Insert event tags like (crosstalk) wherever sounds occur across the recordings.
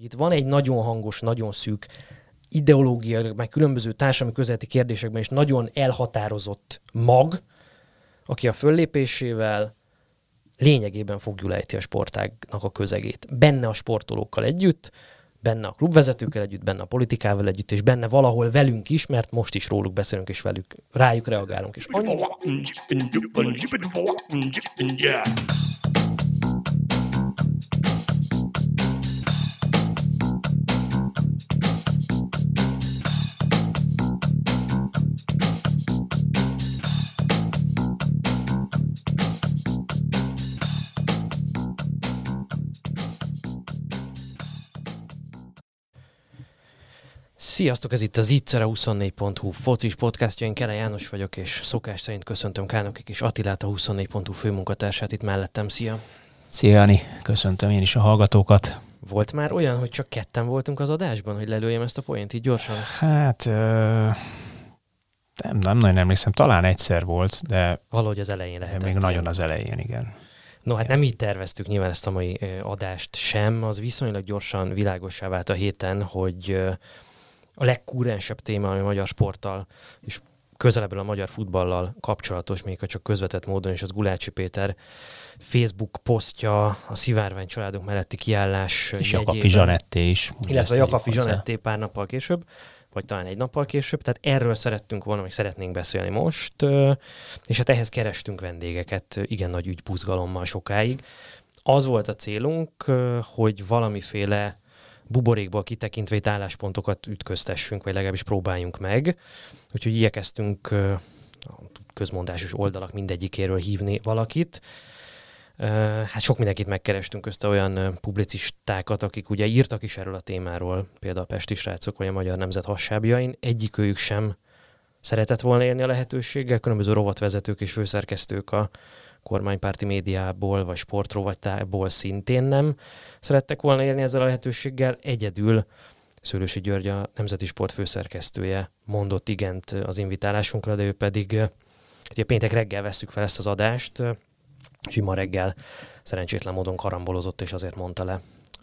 hogy itt van egy nagyon hangos, nagyon szűk ideológiailag, meg különböző társadalmi közéleti kérdésekben is nagyon elhatározott mag, aki a föllépésével lényegében fogjulejti a sportágnak a közegét. Benne a sportolókkal együtt, benne a klubvezetőkkel együtt, benne a politikával együtt, és benne valahol velünk is, mert most is róluk beszélünk, és velük rájuk reagálunk. És annyit... Sziasztok, ez itt az Ittszere 24.hu focis podcastja, én Kele János vagyok, és szokás szerint köszöntöm Kálnokik és Attilát, a 24.hu főmunkatársát itt mellettem. Szia! Szia, Jani! Köszöntöm én is a hallgatókat. Volt már olyan, hogy csak ketten voltunk az adásban, hogy lelőjem ezt a poént így gyorsan? Hát... Ö... Nem, nem nagyon emlékszem, talán egyszer volt, de... Valahogy az elején lehet. Még nagyon az elején, igen. No, hát nem így terveztük nyilván ezt a mai adást sem, az viszonylag gyorsan világosá vált a héten, hogy a legkúrensebb téma, ami a magyar sporttal és közelebbről a magyar futballal kapcsolatos, még csak közvetett módon, és az Gulácsi Péter Facebook posztja a szivárvány családok melletti kiállás És Jakafi Zsanetté is. Illetve Jakafi Zsanetté pár nappal később, vagy talán egy nappal később, tehát erről szerettünk volna, még szeretnénk beszélni most, és hát ehhez kerestünk vendégeket igen nagy ügybuzgalommal sokáig. Az volt a célunk, hogy valamiféle buborékból kitekintve itt álláspontokat ütköztessünk, vagy legalábbis próbáljunk meg. Úgyhogy igyekeztünk a közmondásos oldalak mindegyikéről hívni valakit. Hát sok mindenkit megkerestünk közte olyan publicistákat, akik ugye írtak is erről a témáról, például a Pesti srácok vagy a Magyar Nemzet hassábjain. Egyikőjük sem szeretett volna élni a lehetőséggel, különböző rovatvezetők és főszerkesztők a kormánypárti médiából, vagy sportrovatából szintén nem szerettek volna élni ezzel a lehetőséggel. Egyedül Szőlősi György a Nemzeti Sport főszerkesztője mondott igent az invitálásunkra, de ő pedig ugye péntek reggel veszük fel ezt az adást, úgyhogy ma reggel szerencsétlen módon karambolozott, és azért mondta le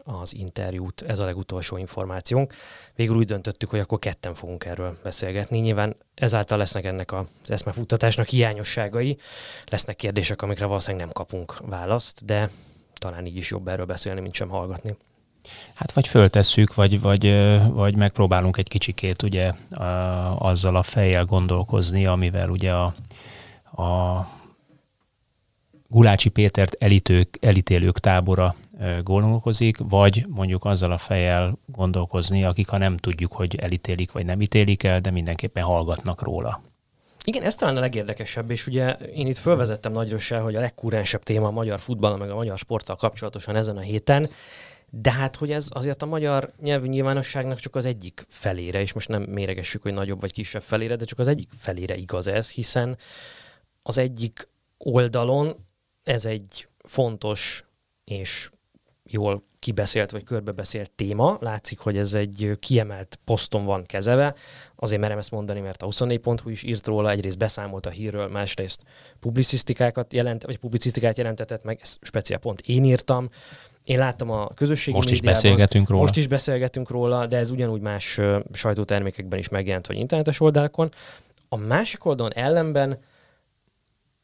az interjút. Ez a legutolsó információnk. Végül úgy döntöttük, hogy akkor ketten fogunk erről beszélgetni. Nyilván ezáltal lesznek ennek az eszmefuttatásnak hiányosságai, lesznek kérdések, amikre valószínűleg nem kapunk választ, de talán így is jobb erről beszélni, mint sem hallgatni. Hát vagy föltesszük, vagy, vagy, vagy megpróbálunk egy kicsikét ugye azzal a fejjel gondolkozni, amivel ugye a, a Gulácsi Pétert elítők, elítélők tábora gondolkozik, vagy mondjuk azzal a fejjel gondolkozni, akik ha nem tudjuk, hogy elítélik vagy nem ítélik el, de mindenképpen hallgatnak róla. Igen, ez talán a legérdekesebb, és ugye én itt fölvezettem nagyra hogy a legkúrensebb téma a magyar futball, meg a magyar sporttal kapcsolatosan ezen a héten, de hát, hogy ez azért a magyar nyelvű nyilvánosságnak csak az egyik felére, és most nem méregessük, hogy nagyobb vagy kisebb felére, de csak az egyik felére igaz ez, hiszen az egyik oldalon ez egy fontos és jól kibeszélt vagy körbebeszélt téma. Látszik, hogy ez egy kiemelt poszton van kezelve. Azért merem ezt mondani, mert a 24.hu is írt róla, egyrészt beszámolt a hírről, másrészt publicisztikákat jelent, vagy publicisztikát jelentetett meg, ezt speciál pont én írtam. Én láttam a közösségi Most médiában, is beszélgetünk róla. Most is beszélgetünk róla, de ez ugyanúgy más sajtótermékekben is megjelent, vagy internetes oldalakon. A másik oldalon ellenben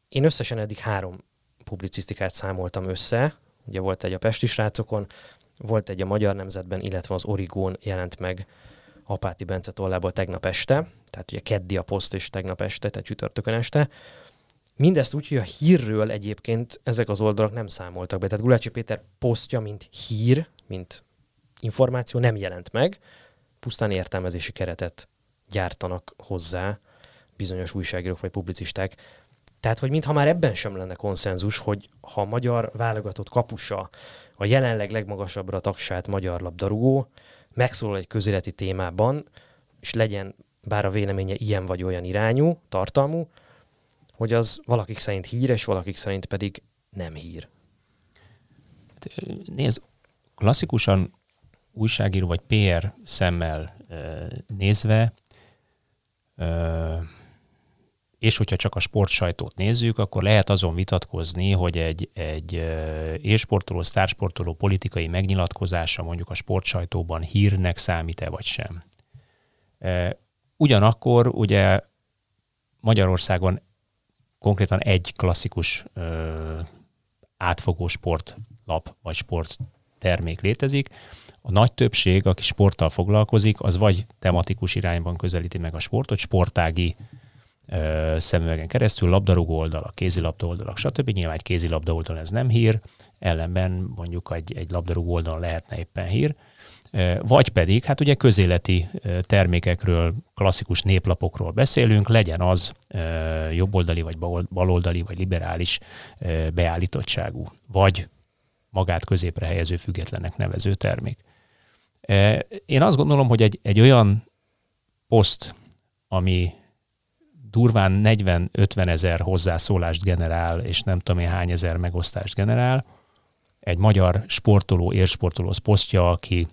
én összesen eddig három publicisztikát számoltam össze, Ugye volt egy a Pesti srácokon, volt egy a Magyar Nemzetben, illetve az Origón jelent meg Apáti Bence tollából tegnap este, tehát ugye keddi a poszt és tegnap este, tehát csütörtökön este. Mindezt úgy, hogy a hírről egyébként ezek az oldalak nem számoltak be. Tehát Gulácsi Péter posztja, mint hír, mint információ nem jelent meg, pusztán értelmezési keretet gyártanak hozzá bizonyos újságírók vagy publicisták. Tehát, hogy mintha már ebben sem lenne konszenzus, hogy ha a magyar válogatott kapusa, a jelenleg legmagasabbra tagsát magyar labdarúgó megszólal egy közéleti témában, és legyen bár a véleménye ilyen vagy olyan irányú, tartalmú, hogy az valakik szerint hír, és valakik szerint pedig nem hír. Nézd, klasszikusan újságíró vagy PR szemmel nézve és hogyha csak a sportsajtót nézzük, akkor lehet azon vitatkozni, hogy egy, egy élsportoló, sztársportoló politikai megnyilatkozása mondjuk a sportsajtóban hírnek számít-e vagy sem. Ugyanakkor ugye Magyarországon konkrétan egy klasszikus átfogó sportlap vagy sporttermék létezik. A nagy többség, aki sporttal foglalkozik, az vagy tematikus irányban közelíti meg a sportot, sportági szemüvegen keresztül, labdarúgó oldalak, kézilabda oldalak, stb. Nyilván egy kézilabda oldalon ez nem hír, ellenben mondjuk egy, egy labdarúgó oldalon lehetne éppen hír. Vagy pedig, hát ugye közéleti termékekről, klasszikus néplapokról beszélünk, legyen az jobboldali, vagy baloldali, vagy liberális beállítottságú, vagy magát középre helyező függetlenek nevező termék. Én azt gondolom, hogy egy, egy olyan poszt, ami durván 40-50 ezer hozzászólást generál, és nem tudom én hány ezer megosztást generál, egy magyar sportoló, érsportoló posztja, aki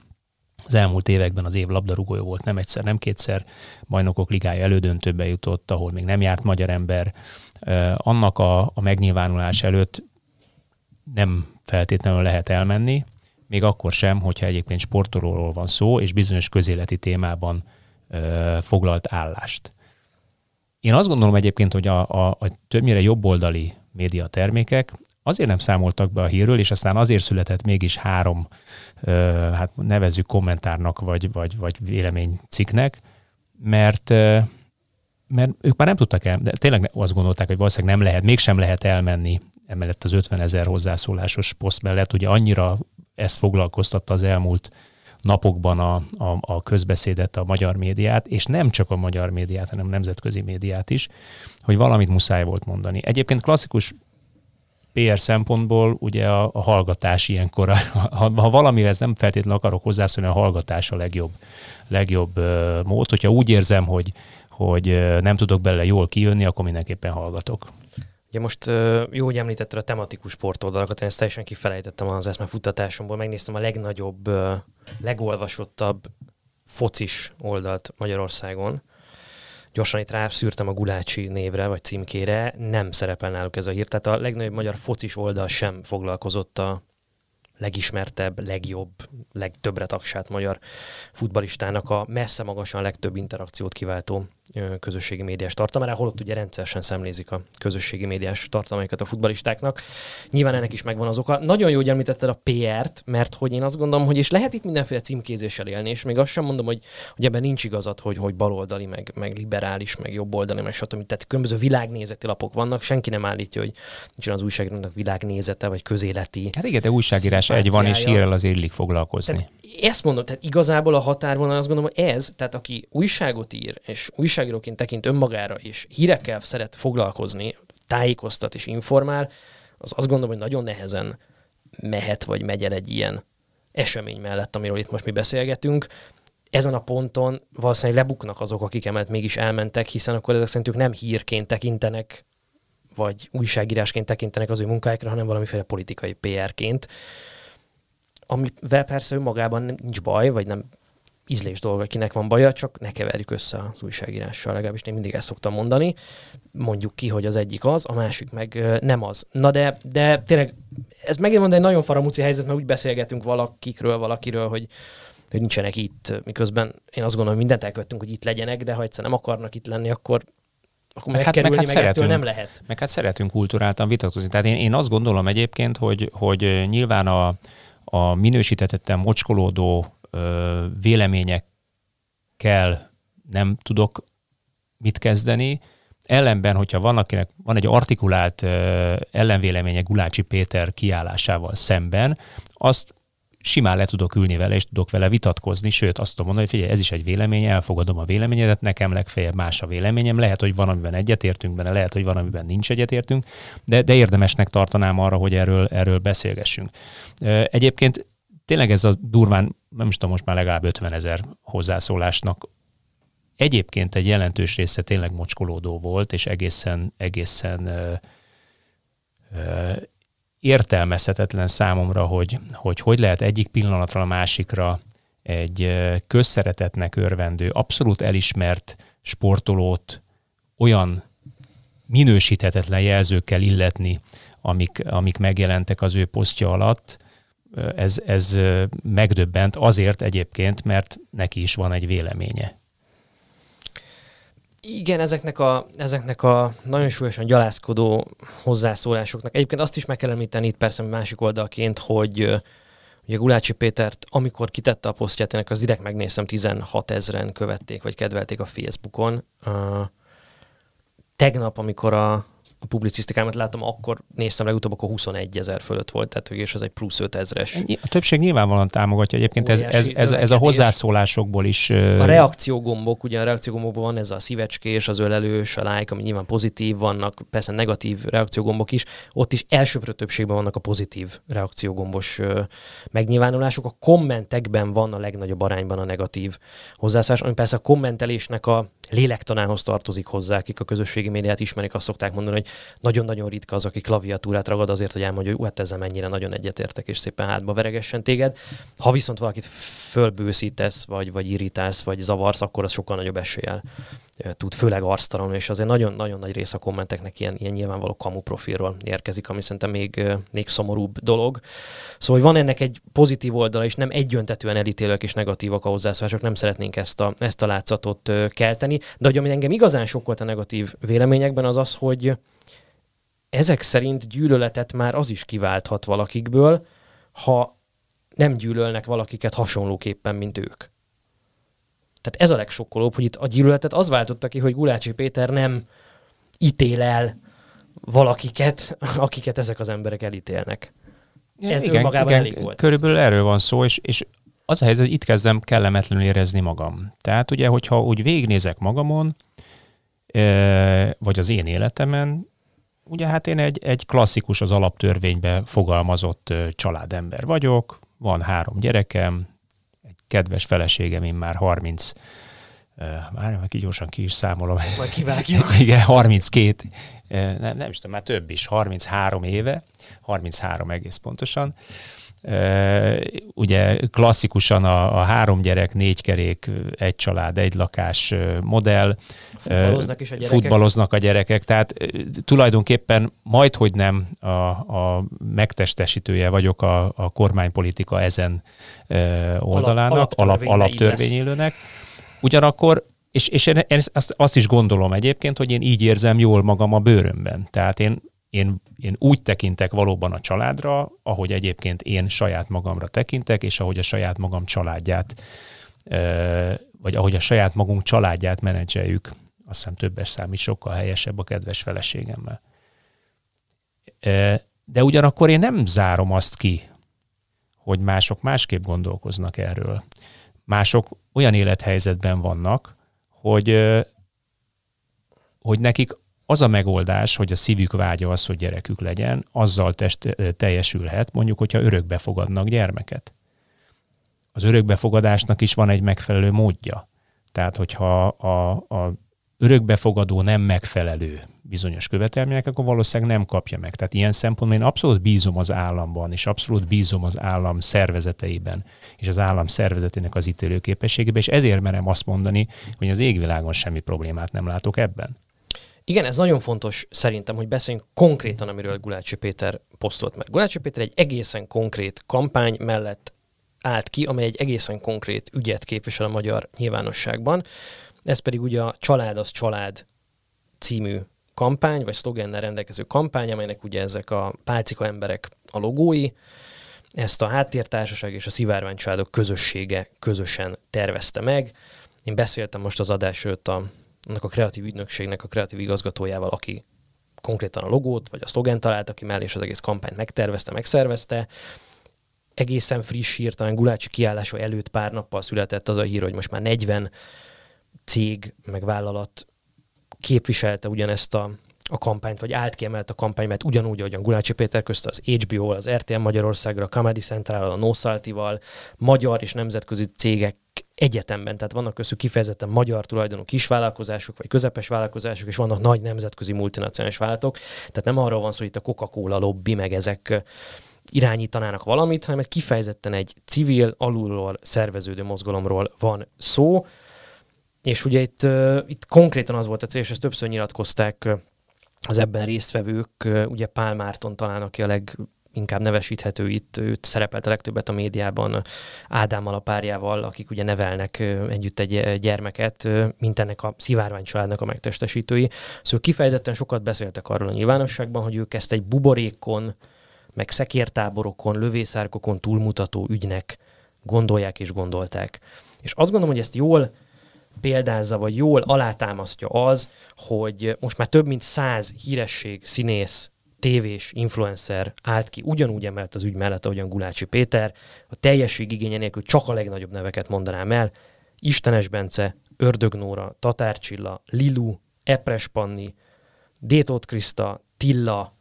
az elmúlt években az év labdarúgója volt, nem egyszer, nem kétszer, bajnokok ligája elődöntőbe jutott, ahol még nem járt magyar ember. Annak a, a megnyilvánulás előtt nem feltétlenül lehet elmenni, még akkor sem, hogyha egyébként sportolóról van szó, és bizonyos közéleti témában ö, foglalt állást. Én azt gondolom egyébként, hogy a, a, a többnyire jobboldali média termékek azért nem számoltak be a hírről, és aztán azért született mégis három, ö, hát nevezzük kommentárnak, vagy, vagy, vagy véleménycikknek, mert ö, mert ők már nem tudtak el, de tényleg azt gondolták, hogy valószínűleg nem lehet, mégsem lehet elmenni emellett az 50 ezer hozzászólásos poszt mellett, ugye annyira ezt foglalkoztatta az elmúlt napokban a, a, a közbeszédet, a magyar médiát, és nem csak a magyar médiát, hanem nemzetközi médiát is, hogy valamit muszáj volt mondani. Egyébként klasszikus PR szempontból ugye a, a hallgatás ilyenkor, ha, ha valamihez nem feltétlenül akarok hozzászólni, a hallgatás a legjobb, legjobb uh, mód. Hogyha úgy érzem, hogy, hogy nem tudok bele jól kijönni, akkor mindenképpen hallgatok. Ugye most jó, hogy említetted a tematikus sportoldalakat, én ezt teljesen kifelejtettem az eszmefuttatásomból, megnéztem a legnagyobb, legolvasottabb focis oldalt Magyarországon. Gyorsan itt rászűrtem a Gulácsi névre, vagy címkére, nem szerepel náluk ez a hír. Tehát a legnagyobb magyar focis oldal sem foglalkozott a legismertebb, legjobb, legtöbbre tagsát magyar futbalistának a messze magasan legtöbb interakciót kiváltó közösségi médiás tartalmára, holott ugye rendszeresen szemlézik a közösségi médiás tartalmaikat a futbalistáknak. Nyilván ennek is megvan az oka. Nagyon jó, hogy említetted a PR-t, mert hogy én azt gondolom, hogy és lehet itt mindenféle címkézéssel élni, és még azt sem mondom, hogy, hogy ebben nincs igazat, hogy, hogy baloldali, meg, meg liberális, meg jobboldali, meg stb. Tehát különböző világnézeti lapok vannak, senki nem állítja, hogy nincs az újságírónak világnézete, vagy közéleti. Hát igen, de újságírás egy van, és hírrel az illik foglalkozni. Tehát ezt mondom, tehát igazából a határvonal azt gondolom, hogy ez, tehát aki újságot ír, és újságíróként tekint önmagára, és hírekkel szeret foglalkozni, tájékoztat és informál, az azt gondolom, hogy nagyon nehezen mehet vagy megy el egy ilyen esemény mellett, amiről itt most mi beszélgetünk. Ezen a ponton valószínűleg lebuknak azok, akik emellett mégis elmentek, hiszen akkor ezek szerintük nem hírként tekintenek, vagy újságírásként tekintenek az ő munkáikra, hanem valamiféle politikai PR-ként amivel persze önmagában nincs baj, vagy nem ízlés dolga, akinek van baja, csak ne keverjük össze az újságírással, legalábbis én mindig ezt szoktam mondani. Mondjuk ki, hogy az egyik az, a másik meg nem az. Na de, de tényleg, ez megint mondani egy nagyon faramúci helyzet, mert úgy beszélgetünk valakikről, valakiről, hogy, hogy nincsenek itt, miközben én azt gondolom, hogy mindent elkövettünk, hogy itt legyenek, de ha egyszer nem akarnak itt lenni, akkor akkor meg megkerülni, hát, meg, hát meg szeretünk, nem lehet. Meg hát szeretünk kulturáltan vitatkozni. Tehát én, én azt gondolom egyébként, hogy, hogy nyilván a, a minősítetetten mocskolódó ö, véleményekkel nem tudok mit kezdeni. Ellenben, hogyha van, akinek van egy artikulált ö, ellenvéleménye Gulácsi Péter kiállásával szemben, azt simán le tudok ülni vele, és tudok vele vitatkozni, sőt azt tudom mondani, hogy figyelj, ez is egy vélemény, elfogadom a véleményedet, nekem legfeljebb más a véleményem, lehet, hogy van, amiben egyetértünk benne, lehet, hogy van, amiben nincs egyetértünk, de, de érdemesnek tartanám arra, hogy erről, erről beszélgessünk. Egyébként tényleg ez a durván, nem is tudom, most már legalább 50 ezer hozzászólásnak egyébként egy jelentős része tényleg mocskolódó volt, és egészen, egészen értelmezhetetlen számomra, hogy, hogy hogy lehet egyik pillanatra a másikra egy közszeretetnek örvendő, abszolút elismert sportolót olyan minősíthetetlen jelzőkkel illetni, amik, amik megjelentek az ő posztja alatt, ez, ez megdöbbent azért egyébként, mert neki is van egy véleménye. Igen, ezeknek a, ezeknek a nagyon súlyosan gyalászkodó hozzászólásoknak. Egyébként azt is meg kell említeni itt persze másik oldalként, hogy ugye Gulácsi Pétert, amikor kitette a posztját, ennek az direkt megnéztem, 16 ezeren követték, vagy kedvelték a Facebookon. Uh, tegnap, amikor a, a publicisztikámat látom, akkor néztem legutóbb, akkor 21 ezer fölött volt, tehát és ez egy plusz 5 ezres. A többség nyilvánvalóan támogatja egyébként, ez, ez, ez, ez a hozzászólásokból is... A reakciógombok, ugye a reakciógombokban van ez a szívecskés, az ölelős, a like, ami nyilván pozitív, vannak persze negatív reakciógombok is, ott is elsőprő többségben vannak a pozitív reakciógombos megnyilvánulások. A kommentekben van a legnagyobb arányban a negatív hozzászólás, ami persze a kommentelésnek a lélektanához tartozik hozzá, akik a közösségi médiát ismerik, azt szokták mondani, hogy nagyon-nagyon ritka az, aki klaviatúrát ragad azért, hogy elmondja, hogy hát ezzel mennyire nagyon egyetértek, és szépen hátba veregessen téged. Ha viszont valakit fölbőszítesz, vagy, vagy irritálsz, vagy zavarsz, akkor az sokkal nagyobb eséllyel tud, főleg arctalanul, és azért nagyon-nagyon nagy része a kommenteknek ilyen, ilyen nyilvánvaló kamu profilról érkezik, ami szerintem még, még szomorúbb dolog. Szóval hogy van ennek egy pozitív oldala, és nem egyöntetően elítélők és negatívak a hozzászólások, nem szeretnénk ezt a, ezt a látszatot kelteni. De hogy ami engem igazán sokkolt a negatív véleményekben, az az, hogy ezek szerint gyűlöletet már az is kiválthat valakikből, ha nem gyűlölnek valakiket hasonlóképpen, mint ők. Tehát ez a legsokkolóbb, hogy itt a gyűlöletet az váltotta ki, hogy Gulácsi Péter nem ítél el valakiket, (laughs) akiket ezek az emberek elítélnek. Ez igen, önmagában igen, elég volt. Körülbelül ez. erről van szó, és, és az a helyzet, hogy itt kezdem kellemetlenül érezni magam. Tehát ugye, hogyha úgy végignézek magamon, vagy az én életemen, ugye hát én egy, egy klasszikus az alaptörvénybe fogalmazott családember vagyok, van három gyerekem, kedves feleségem, én már 30 már ki gyorsan ki is számolom. Ezt majd kivágjuk. (laughs) Igen, 32, nem, nem is tudom, már több is, 33 éve, 33 egész pontosan. Ugye klasszikusan a, a három gyerek, négy kerék, egy család, egy lakás modell. Futballoznak is a gyerekek. Futballoznak a gyerekek, tehát tulajdonképpen majd, hogy nem a, a megtestesítője vagyok a, a kormánypolitika ezen oldalának, alap, alaptörvényélőnek. Ugyanakkor és, és én, azt, azt is gondolom egyébként, hogy én így érzem jól magam a bőrömben. Tehát én én, én úgy tekintek valóban a családra, ahogy egyébként én saját magamra tekintek, és ahogy a saját magam családját, vagy ahogy a saját magunk családját menedzseljük, azt hiszem többes szám is sokkal helyesebb a kedves feleségemmel. De ugyanakkor én nem zárom azt ki, hogy mások másképp gondolkoznak erről. Mások olyan élethelyzetben vannak, hogy, hogy nekik az a megoldás, hogy a szívük vágya az, hogy gyerekük legyen, azzal test, teljesülhet, mondjuk, hogyha örökbe fogadnak gyermeket. Az örökbefogadásnak is van egy megfelelő módja. Tehát, hogyha a, a örökbefogadó nem megfelelő bizonyos követelmények, akkor valószínűleg nem kapja meg. Tehát ilyen szempontból én abszolút bízom az államban, és abszolút bízom az állam szervezeteiben, és az állam szervezetének az ítélőképességében, és ezért merem azt mondani, hogy az égvilágon semmi problémát nem látok ebben. Igen, ez nagyon fontos szerintem, hogy beszéljünk konkrétan, amiről Gulácsi Péter posztolt, mert Gulácsi Péter egy egészen konkrét kampány mellett állt ki, amely egy egészen konkrét ügyet képvisel a magyar nyilvánosságban. Ez pedig ugye a Család az család című kampány, vagy szlogennel rendelkező kampány, amelynek ugye ezek a pálcika emberek a logói, ezt a háttértársaság és a szivárvány családok közössége közösen tervezte meg. Én beszéltem most az adás előtt a annak a kreatív ügynökségnek a kreatív igazgatójával, aki konkrétan a logót vagy a szlogen találta ki mellé, és az egész kampányt megtervezte, megszervezte. Egészen friss hír, talán Gulácsi kiállása előtt pár nappal született az a hír, hogy most már 40 cég, meg vállalat képviselte ugyanezt a, a kampányt, vagy állt kiemelt a kampány, mert ugyanúgy, ahogyan Gulácsi Péter közt az HBO, az RTL Magyarországra, a Comedy Central, a Nosaltival, magyar és nemzetközi cégek egyetemben, tehát vannak köztük kifejezetten magyar tulajdonú kisvállalkozások, vagy közepes vállalkozások, és vannak nagy nemzetközi multinacionális vállalatok. Tehát nem arról van szó, hogy itt a Coca-Cola lobby, meg ezek irányítanának valamit, hanem egy kifejezetten egy civil, alulról szerveződő mozgalomról van szó. És ugye itt, itt konkrétan az volt a cél, és ezt többször nyilatkozták az ebben résztvevők, ugye Pál Márton talán, aki a leg inkább nevesíthető itt, őt szerepelt a legtöbbet a médiában Ádámmal a párjával, akik ugye nevelnek együtt egy gyermeket, mint ennek a szivárvány családnak a megtestesítői. Szóval kifejezetten sokat beszéltek arról a nyilvánosságban, hogy ők ezt egy buborékon, meg szekértáborokon, lövészárkokon túlmutató ügynek gondolják és gondolták. És azt gondolom, hogy ezt jól példázza, vagy jól alátámasztja az, hogy most már több mint száz híresség, színész, tévés influencer állt ki, ugyanúgy emelt az ügy mellett, ahogyan Gulácsi Péter, a teljesség igénye nélkül csak a legnagyobb neveket mondanám el, Istenes Bence, Ördögnóra, Tatár Csilla, Lilu, Epres Panni, Détót Kriszta, Tilla,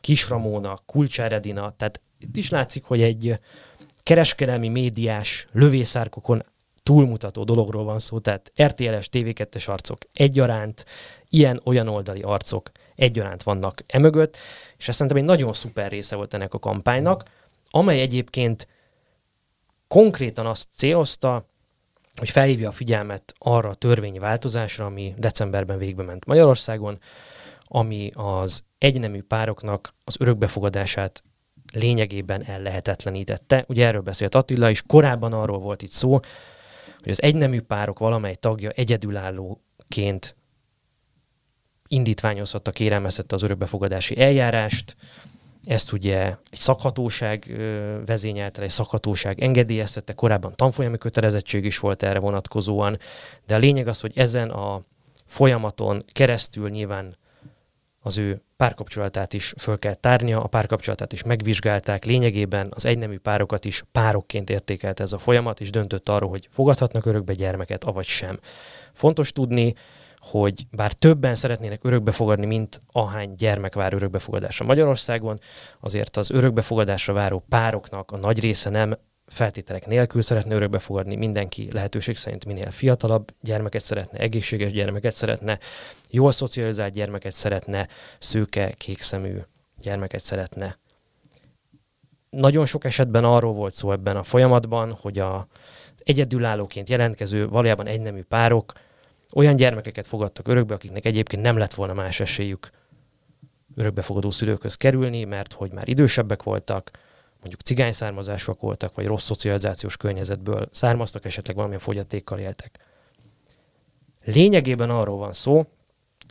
Kisramóna, Kulcsár Edina, tehát itt is látszik, hogy egy kereskedelmi médiás lövészárkokon túlmutató dologról van szó, tehát RTL-es, TV2-es arcok egyaránt, ilyen-olyan oldali arcok egyaránt vannak emögött, és ez szerintem egy nagyon szuper része volt ennek a kampánynak, amely egyébként konkrétan azt célozta, hogy felhívja a figyelmet arra a törvényi változásra, ami decemberben végbe ment Magyarországon, ami az egynemű pároknak az örökbefogadását lényegében ellehetetlenítette. Ugye erről beszélt Attila, és korábban arról volt itt szó, hogy az egynemű párok valamely tagja egyedülállóként indítványozhatta, kérelmezhette az örökbefogadási eljárást, ezt ugye egy szakhatóság vezényelte, egy szakhatóság engedélyeztette, korábban tanfolyami kötelezettség is volt erre vonatkozóan, de a lényeg az, hogy ezen a folyamaton keresztül nyilván az ő párkapcsolatát is föl kell tárnia, a párkapcsolatát is megvizsgálták, lényegében az egynemű párokat is párokként értékelt ez a folyamat, és döntött arról, hogy fogadhatnak örökbe gyermeket, avagy sem. Fontos tudni, hogy bár többen szeretnének örökbe fogadni, mint ahány gyermek vár örökbefogadásra Magyarországon, azért az örökbefogadásra váró pároknak a nagy része nem feltételek nélkül szeretne örökbe fogadni, mindenki lehetőség szerint minél fiatalabb gyermeket szeretne, egészséges gyermeket szeretne, jól szocializált gyermeket szeretne, szőke, kékszemű gyermeket szeretne. Nagyon sok esetben arról volt szó ebben a folyamatban, hogy a egyedülállóként jelentkező, valójában egynemű párok olyan gyermekeket fogadtak örökbe, akiknek egyébként nem lett volna más esélyük örökbefogadó szülőkhöz kerülni, mert hogy már idősebbek voltak, mondjuk cigány származásúak voltak, vagy rossz szocializációs környezetből származtak, esetleg valamilyen fogyatékkal éltek. Lényegében arról van szó,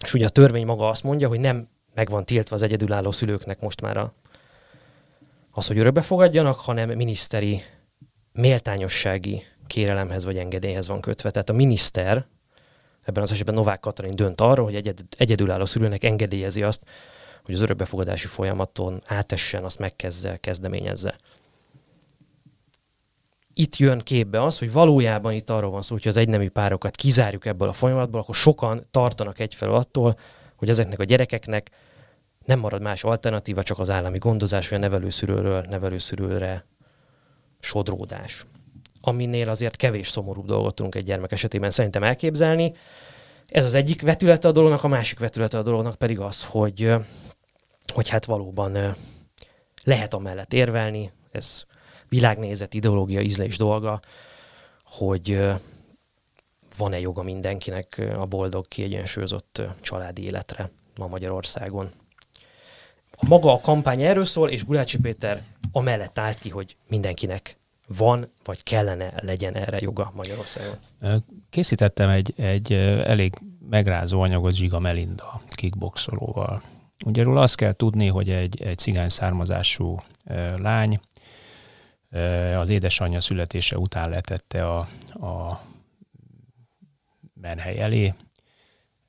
és ugye a törvény maga azt mondja, hogy nem meg van tiltva az egyedülálló szülőknek most már a, az, hogy örökbe fogadjanak, hanem miniszteri méltányossági kérelemhez vagy engedélyhez van kötve. Tehát a miniszter, ebben az esetben Novák Katalin dönt arról, hogy egyed, egyedülálló szülőnek engedélyezi azt, hogy az örökbefogadási folyamaton átessen, azt megkezdze, kezdeményezze. Itt jön képbe az, hogy valójában itt arról van szó, hogy az egynemű párokat kizárjuk ebből a folyamatból, akkor sokan tartanak egyfelől attól, hogy ezeknek a gyerekeknek nem marad más alternatíva, csak az állami gondozás, vagy a nevelőszülőről nevelőszülőre sodródás. Aminél azért kevés szomorúbb dolgot tudunk egy gyermek esetében szerintem elképzelni. Ez az egyik vetülete a dolognak, a másik vetülete a dolognak pedig az, hogy hogy hát valóban lehet amellett érvelni, ez világnézet, ideológia, ízlés dolga, hogy van-e joga mindenkinek a boldog, kiegyensúlyozott családi életre ma Magyarországon. A maga a kampány erről szól, és Gulácsi Péter amellett állt ki, hogy mindenkinek van, vagy kellene legyen erre joga Magyarországon. Készítettem egy, egy elég megrázó anyagot Zsiga Melinda kickboxolóval, Ugye róla azt kell tudni, hogy egy, egy cigány származású e, lány e, az édesanyja születése után letette a, a menhely elé,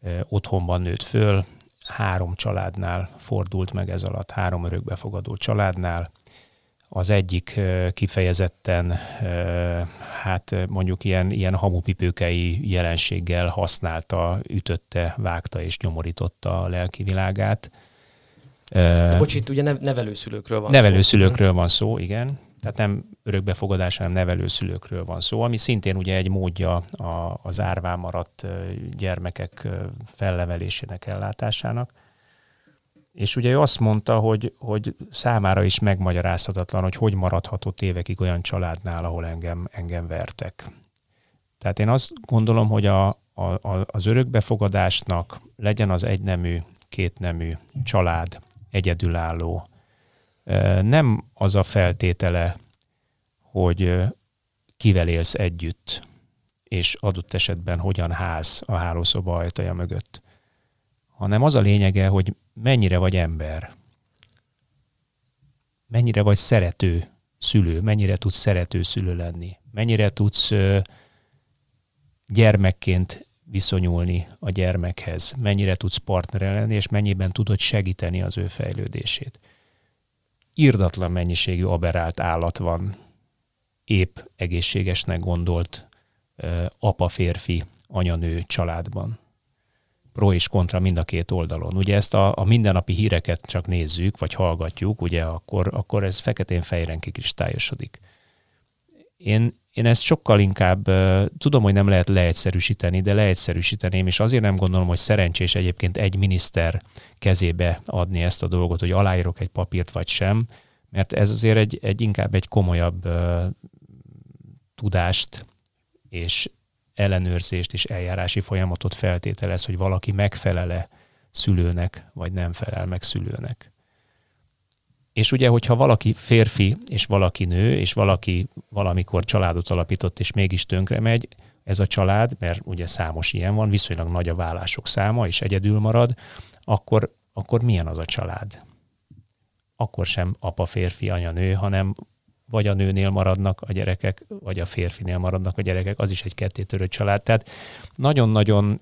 e, otthonban nőtt föl, három családnál fordult meg ez alatt, három örökbefogadó családnál, az egyik kifejezetten, hát mondjuk ilyen, ilyen hamupipőkei jelenséggel használta, ütötte, vágta és nyomorította a lelki világát. De bocs, itt ugye nevelőszülőkről van nevelőszülőkről szó. van szó, igen. Tehát nem örökbefogadás, hanem nevelőszülőkről van szó, ami szintén ugye egy módja az árván maradt gyermekek fellevelésének, ellátásának. És ugye ő azt mondta, hogy, hogy számára is megmagyarázhatatlan, hogy hogy maradhatott évekig olyan családnál, ahol engem, engem vertek. Tehát én azt gondolom, hogy a, a, az örökbefogadásnak legyen az egynemű kétnemű, család, egyedülálló. Nem az a feltétele, hogy kivel élsz együtt, és adott esetben hogyan ház a hálószoba ajtaja mögött, hanem az a lényege, hogy mennyire vagy ember, mennyire vagy szerető szülő, mennyire tudsz szerető szülő lenni, mennyire tudsz gyermekként viszonyulni a gyermekhez, mennyire tudsz partnere lenni, és mennyiben tudod segíteni az ő fejlődését. Irdatlan mennyiségű aberált állat van, épp egészségesnek gondolt apa-férfi, anya-nő családban. Pro és kontra mind a két oldalon. Ugye ezt a, a mindennapi híreket csak nézzük, vagy hallgatjuk, ugye akkor, akkor ez feketén fejren kikristályosodik. Én, én ezt sokkal inkább, tudom, hogy nem lehet leegyszerűsíteni, de leegyszerűsíteném, és azért nem gondolom, hogy szerencsés egyébként egy miniszter kezébe adni ezt a dolgot, hogy aláírok egy papírt vagy sem, mert ez azért egy, egy inkább egy komolyabb uh, tudást és ellenőrzést és eljárási folyamatot feltételez, hogy valaki megfelele szülőnek, vagy nem felel meg szülőnek. És ugye, hogyha valaki férfi, és valaki nő, és valaki valamikor családot alapított, és mégis tönkre megy, ez a család, mert ugye számos ilyen van, viszonylag nagy a vállások száma, és egyedül marad, akkor, akkor milyen az a család? Akkor sem apa, férfi, anya, nő, hanem vagy a nőnél maradnak a gyerekek, vagy a férfinél maradnak a gyerekek, az is egy kettétörő család. Tehát nagyon-nagyon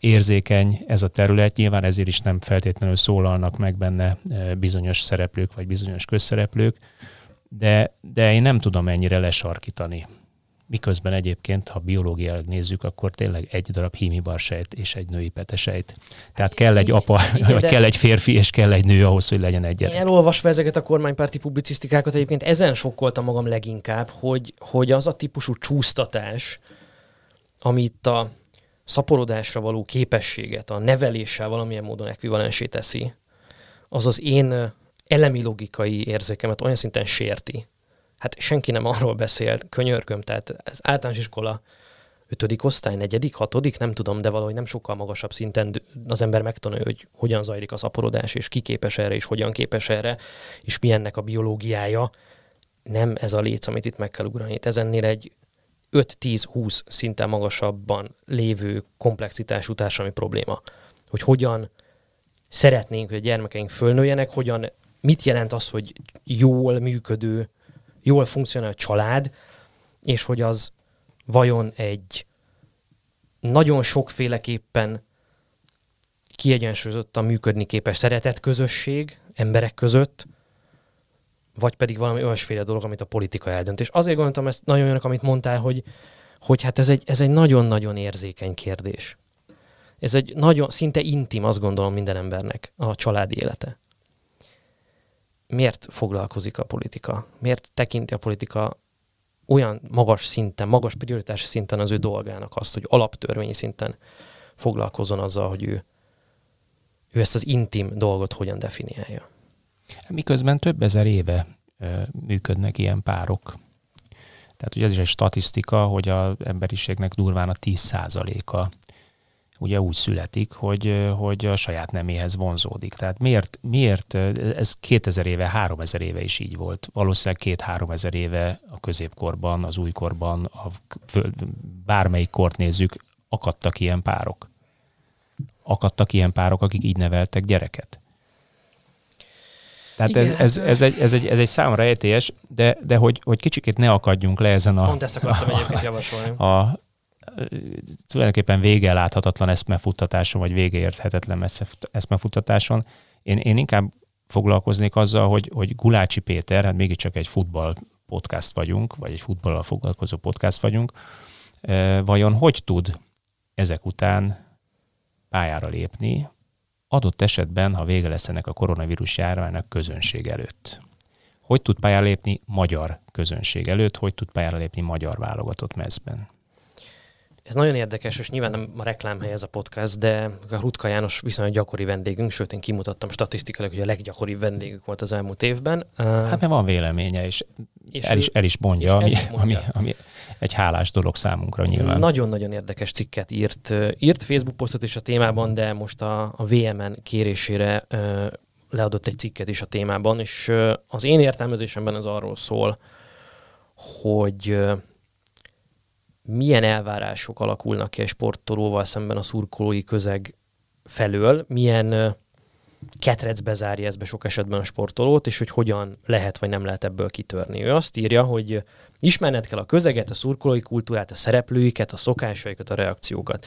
érzékeny ez a terület, nyilván ezért is nem feltétlenül szólalnak meg benne e, bizonyos szereplők, vagy bizonyos közszereplők, de, de én nem tudom ennyire lesarkítani. Miközben egyébként, ha biológiailag nézzük, akkor tényleg egy darab hímibarsejt és egy női petesejt. Tehát kell egy apa, Igen, vagy kell egy férfi, és kell egy nő ahhoz, hogy legyen egy. Én elolvasva ezeket a kormánypárti publicisztikákat egyébként ezen sokkoltam magam leginkább, hogy, hogy az a típusú csúsztatás, amit a szaporodásra való képességet, a neveléssel valamilyen módon ekvivalensé teszi, az az én elemi logikai érzékemet olyan szinten sérti. Hát senki nem arról beszélt, könyörgöm, tehát az általános iskola ötödik osztály, negyedik, hatodik, nem tudom, de valahogy nem sokkal magasabb szinten az ember megtanulja, hogy hogyan zajlik a szaporodás, és ki képes erre, és hogyan képes erre, és mi ennek a biológiája. Nem ez a léc, amit itt meg kell ugrani. Ez ennél egy 5-10-20 szinten magasabban lévő komplexitású társadalmi probléma. Hogy hogyan szeretnénk, hogy a gyermekeink fölnőjenek, hogyan, mit jelent az, hogy jól működő, jól funkcionál a család, és hogy az vajon egy nagyon sokféleképpen kiegyensúlyozottan működni képes szeretett közösség emberek között, vagy pedig valami olyasféle dolog, amit a politika eldönt. És azért gondoltam ezt nagyon olyanok, amit mondtál, hogy, hogy hát ez egy, ez egy nagyon-nagyon érzékeny kérdés. Ez egy nagyon, szinte intim, azt gondolom minden embernek a családi élete. Miért foglalkozik a politika? Miért tekinti a politika olyan magas szinten, magas prioritás szinten az ő dolgának azt, hogy alaptörvényi szinten foglalkozzon azzal, hogy ő, ő ezt az intim dolgot hogyan definiálja? Miközben több ezer éve működnek ilyen párok. Tehát ugye ez is egy statisztika, hogy az emberiségnek durván a 10%-a ugye úgy születik, hogy, hogy a saját neméhez vonzódik. Tehát miért, miért, ez 2000 éve, 3000 éve is így volt. Valószínűleg két-három ezer éve a középkorban, az újkorban, a, bármelyik kort nézzük, akadtak ilyen párok. Akadtak ilyen párok, akik így neveltek gyereket. Tehát Igen, ez, ez, ez, egy, ez, egy, ez egy számomra értélyes, de, de hogy, hogy kicsikét ne akadjunk le ezen a... Pont ezt akartam a, egyébként javasolni. A, tulajdonképpen vége láthatatlan eszmefuttatáson, vagy vége érthetetlen eszmefuttatáson. Én, én inkább foglalkoznék azzal, hogy, hogy Gulácsi Péter, hát mégiscsak egy futball podcast vagyunk, vagy egy futballal foglalkozó podcast vagyunk, vajon hogy tud ezek után pályára lépni, adott esetben, ha vége lesz ennek a koronavírus járványnak közönség előtt. Hogy tud pályára lépni magyar közönség előtt, hogy tud pályára lépni magyar válogatott mezben? Ez nagyon érdekes, és nyilván nem a reklámhely ez a podcast, de a Rutka János viszonylag gyakori vendégünk, sőt én kimutattam statisztikailag, hogy a leggyakoribb vendégünk volt az elmúlt évben. Hát mert van véleménye, és, és el, is, el is mondja, ami, is mondja. Ami, ami egy hálás dolog számunkra nyilván. Nagyon-nagyon érdekes cikket írt. Írt Facebook posztot is a témában, de most a, a VMN kérésére leadott egy cikket is a témában, és az én értelmezésemben ez arról szól, hogy milyen elvárások alakulnak ki egy sportolóval szemben a szurkolói közeg felől, milyen ketrecbe zárja ez be sok esetben a sportolót, és hogy hogyan lehet vagy nem lehet ebből kitörni. Ő azt írja, hogy ismerned kell a közeget, a szurkolói kultúrát, a szereplőiket, a szokásaikat, a reakciókat.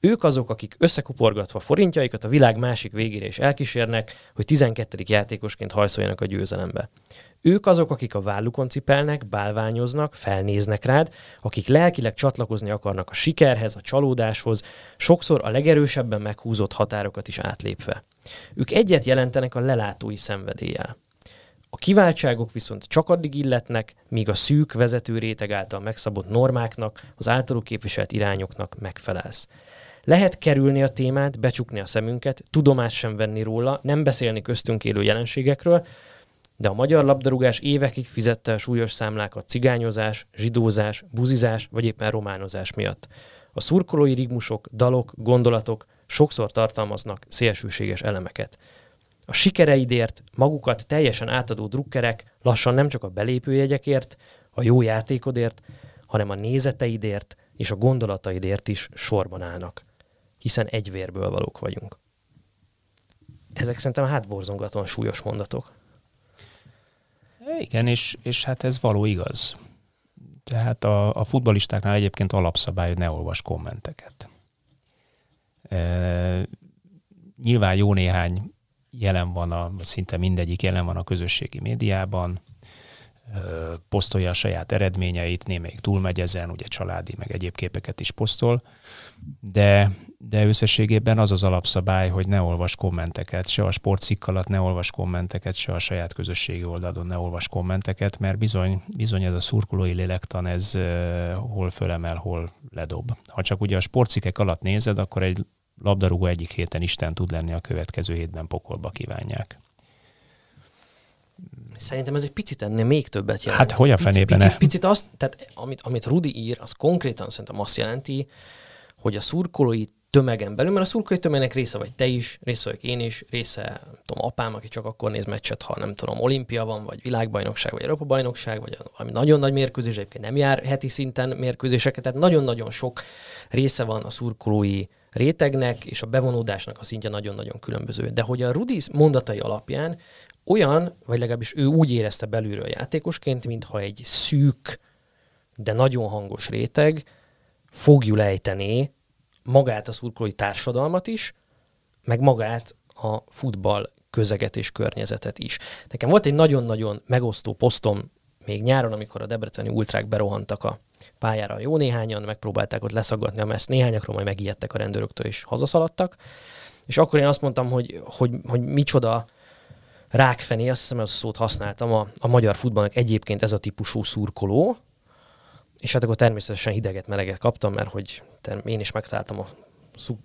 Ők azok, akik összekuporgatva forintjaikat a világ másik végére is elkísérnek, hogy 12. játékosként hajszoljanak a győzelembe. Ők azok, akik a vállukon cipelnek, bálványoznak, felnéznek rád, akik lelkileg csatlakozni akarnak a sikerhez, a csalódáshoz, sokszor a legerősebben meghúzott határokat is átlépve. Ők egyet jelentenek a lelátói szenvedéllyel. A kiváltságok viszont csak addig illetnek, míg a szűk vezető réteg által megszabott normáknak, az általuk képviselt irányoknak megfelelsz. Lehet kerülni a témát, becsukni a szemünket, tudomást sem venni róla, nem beszélni köztünk élő jelenségekről, de a magyar labdarúgás évekig fizette a súlyos számlákat cigányozás, zsidózás, buzizás vagy éppen románozás miatt. A szurkolói rigmusok, dalok, gondolatok sokszor tartalmaznak szélsőséges elemeket. A sikereidért magukat teljesen átadó drukkerek lassan nem csak a belépőjegyekért, a jó játékodért, hanem a nézeteidért és a gondolataidért is sorban állnak. Hiszen egy vérből valók vagyunk. Ezek szerintem hátborzongatóan súlyos mondatok. Igen, és, és hát ez való igaz. Tehát a, a futbalistáknál egyébként alapszabály, hogy ne olvas kommenteket. E, nyilván jó néhány jelen van, a, szinte mindegyik jelen van a közösségi médiában, posztolja a saját eredményeit, némelyik túlmegy ezen, ugye családi, meg egyéb képeket is posztol, de, de összességében az az alapszabály, hogy ne olvas kommenteket, se a sportcikk alatt ne olvas kommenteket, se a saját közösségi oldalon ne olvas kommenteket, mert bizony, bizony ez a szurkolói lélektan, ez hol fölemel, hol ledob. Ha csak ugye a sportcikkek alatt nézed, akkor egy labdarúgó egyik héten Isten tud lenni, a következő hétben pokolba kívánják. Szerintem ez egy picit ennél még többet jelent. Hát hogy a fenében picit, picit, picit azt, tehát amit, amit Rudi ír, az konkrétan szerintem azt jelenti, hogy a szurkolói tömegen belül, mert a szurkolói tömegnek része vagy te is, része vagyok én is, része, nem tudom, apám, aki csak akkor néz meccset, ha nem tudom, olimpia van, vagy világbajnokság, vagy Európa bajnokság, vagy valami nagyon nagy mérkőzés, egyébként nem jár heti szinten mérkőzéseket, tehát nagyon-nagyon sok része van a szurkolói rétegnek, és a bevonódásnak a szintje nagyon-nagyon különböző. De hogy a Rudi mondatai alapján olyan, vagy legalábbis ő úgy érezte belülről játékosként, mintha egy szűk, de nagyon hangos réteg fogjul ejtené magát a szurkolói társadalmat is, meg magát a futball közeget és környezetet is. Nekem volt egy nagyon-nagyon megosztó posztom még nyáron, amikor a debreceni ultrák berohantak a pályára jó néhányan, megpróbálták ott leszaggatni a meszt, néhányakról majd megijedtek a rendőröktől és hazaszaladtak. És akkor én azt mondtam, hogy, hogy, hogy micsoda rákfené, azt hiszem, azt a szót használtam, a, a magyar futballnak egyébként ez a típusú szurkoló, és hát akkor természetesen hideget, meleget kaptam, mert hogy én is megtaláltam a,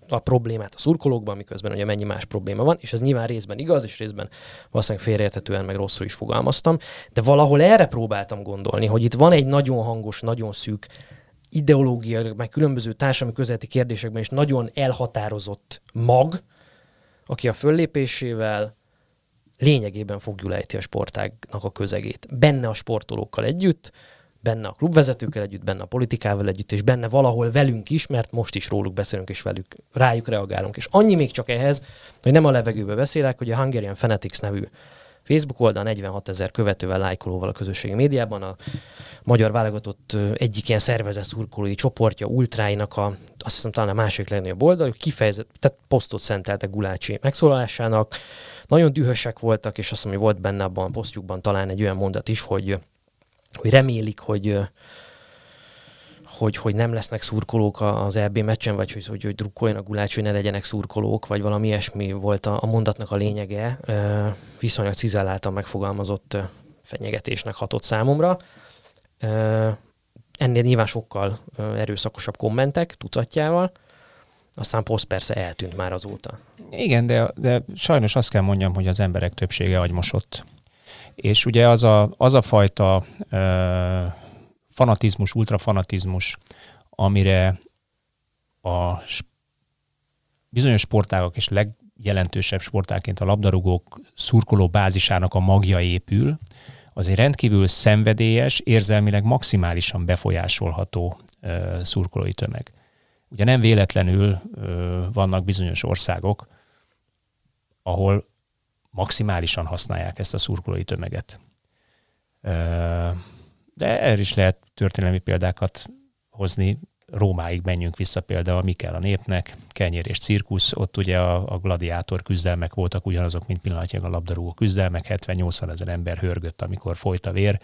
a problémát a szurkolókban, miközben ugye mennyi más probléma van, és ez nyilván részben igaz, és részben valószínűleg félreértetően meg rosszul is fogalmaztam, de valahol erre próbáltam gondolni, hogy itt van egy nagyon hangos, nagyon szűk ideológia, meg különböző társadalmi közéleti kérdésekben is nagyon elhatározott mag, aki a föllépésével lényegében fogjulejti a sportágnak a közegét. Benne a sportolókkal együtt, benne a klubvezetőkkel együtt, benne a politikával együtt, és benne valahol velünk is, mert most is róluk beszélünk, és velük rájuk reagálunk. És annyi még csak ehhez, hogy nem a levegőbe beszélek, hogy a Hungarian Fanatics nevű Facebook oldal 46 ezer követővel, lájkolóval a közösségi médiában, a magyar válogatott egyik ilyen szervezett szurkolói csoportja, ultráinak a, azt hiszem talán a másik legnagyobb oldal, kifejezett, tehát posztot szenteltek Gulácsi megszólalásának, nagyon dühösek voltak, és azt hiszem, hogy volt benne abban a posztjukban talán egy olyan mondat is, hogy, hogy remélik, hogy hogy, hogy nem lesznek szurkolók az EB meccsen, vagy hogy, hogy, hogy drukkoljon a gulács, hogy ne legyenek szurkolók, vagy valami ilyesmi volt a, a mondatnak a lényege. Viszonylag cizelláltan megfogalmazott fenyegetésnek hatott számomra. ennél nyilván sokkal erőszakosabb kommentek, tucatjával, aztán poszt persze eltűnt már azóta. Igen, de, de sajnos azt kell mondjam, hogy az emberek többsége agymosott. És ugye az a, az a fajta ö, fanatizmus, ultrafanatizmus, amire a bizonyos sportágak és legjelentősebb sportáként a labdarúgók szurkoló bázisának a magja épül, az egy rendkívül szenvedélyes, érzelmileg maximálisan befolyásolható ö, szurkolói tömeg. Ugye nem véletlenül ö, vannak bizonyos országok, ahol maximálisan használják ezt a szurkolói tömeget. De erre is lehet történelmi példákat hozni. Rómáig menjünk vissza például, mi kell a népnek, kenyér és cirkusz, ott ugye a, a gladiátor küzdelmek voltak ugyanazok, mint pillanatnyilag a labdarúgó küzdelmek, 70-80 ezer ember hörgött, amikor folyt a vér,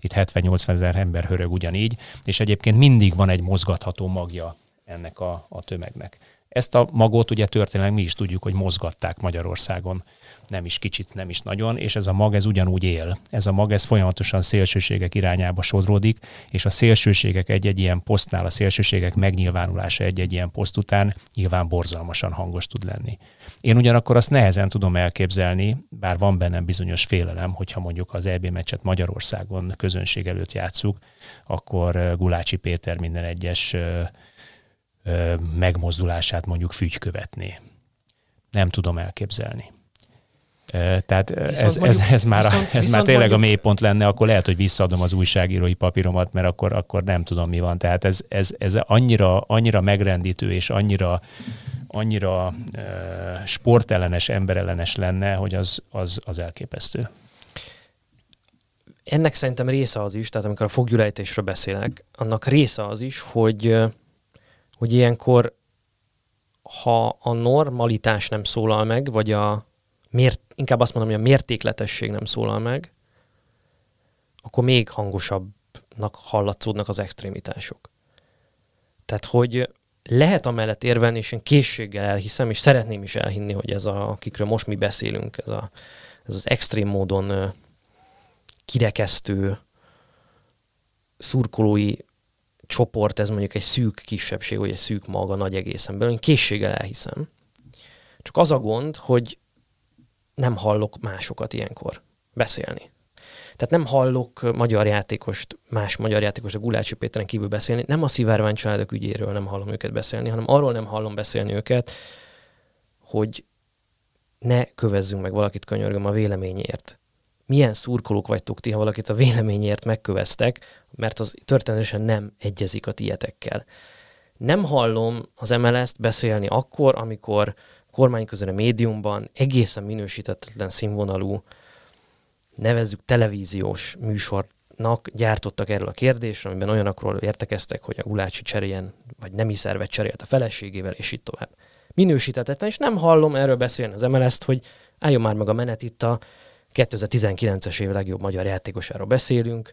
itt 70-80 ezer ember hörög ugyanígy, és egyébként mindig van egy mozgatható magja ennek a, a tömegnek. Ezt a magot ugye történelem mi is tudjuk, hogy mozgatták Magyarországon nem is kicsit, nem is nagyon, és ez a mag ez ugyanúgy él. Ez a mag ez folyamatosan szélsőségek irányába sodródik, és a szélsőségek egy-egy ilyen posztnál, a szélsőségek megnyilvánulása egy-egy ilyen poszt után nyilván borzalmasan hangos tud lenni. Én ugyanakkor azt nehezen tudom elképzelni, bár van bennem bizonyos félelem, hogyha mondjuk az EB meccset Magyarországon közönség előtt játszuk, akkor Gulácsi Péter minden egyes megmozdulását mondjuk fügy követné. Nem tudom elképzelni. Tehát ez, mondjuk, ez, ez, már, viszont, ez viszont már tényleg mondjuk... a mélypont lenne, akkor lehet, hogy visszaadom az újságírói papíromat, mert akkor, akkor nem tudom, mi van. Tehát ez, ez, ez annyira, annyira megrendítő és annyira, annyira uh, sportellenes, emberellenes lenne, hogy az, az, az elképesztő. Ennek szerintem része az is, tehát amikor a foggyulejtésről beszélek, annak része az is, hogy, hogy ilyenkor ha a normalitás nem szólal meg, vagy a, mért, inkább azt mondom, hogy a mértékletesség nem szólal meg, akkor még hangosabbnak hallatszódnak az extrémitások. Tehát, hogy lehet amellett érvelni, és én készséggel elhiszem, és szeretném is elhinni, hogy ez, a, akikről most mi beszélünk, ez, a, ez az extrém módon kirekesztő szurkolói csoport, ez mondjuk egy szűk kisebbség, vagy egy szűk maga nagy egészen belül, én készséggel elhiszem. Csak az a gond, hogy nem hallok másokat ilyenkor beszélni. Tehát nem hallok magyar játékost, más magyar játékost a Gulácsi Péteren kívül beszélni, nem a szivárvány családok ügyéről nem hallom őket beszélni, hanem arról nem hallom beszélni őket, hogy ne kövezzünk meg valakit könyörgöm a véleményért. Milyen szurkolók vagytok ti, ha valakit a véleményért megköveztek, mert az történetesen nem egyezik a tietekkel. Nem hallom az MLS-t beszélni akkor, amikor kormányközeli médiumban egészen minősítetlen színvonalú, nevezzük televíziós műsornak gyártottak erről a kérdésről, amiben olyanokról értekeztek, hogy a Gulácsi cseréljen, vagy nemi szervet cserélt a feleségével, és így tovább. Minősítetetlen, és nem hallom erről beszélni az mls hogy álljon már meg a menet itt a 2019-es év legjobb magyar játékosáról beszélünk,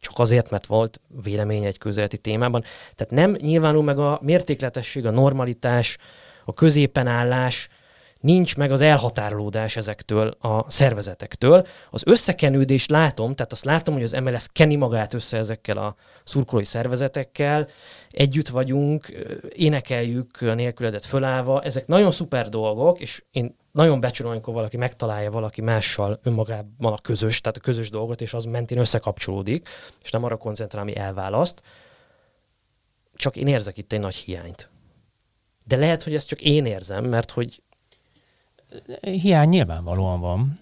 csak azért, mert volt vélemény egy közeleti témában. Tehát nem nyilvánul meg a mértékletesség, a normalitás, a középen állás, nincs meg az elhatárolódás ezektől a szervezetektől. Az összekenődést látom, tehát azt látom, hogy az MLS keni magát össze ezekkel a szurkolói szervezetekkel, együtt vagyunk, énekeljük nélküledet fölállva, ezek nagyon szuper dolgok, és én nagyon becsülöm, amikor valaki megtalálja valaki mással önmagában a közös, tehát a közös dolgot, és az mentén összekapcsolódik, és nem arra koncentrál, ami elválaszt. Csak én érzek itt egy nagy hiányt. De lehet, hogy ezt csak én érzem, mert hogy... Hiány nyilvánvalóan van.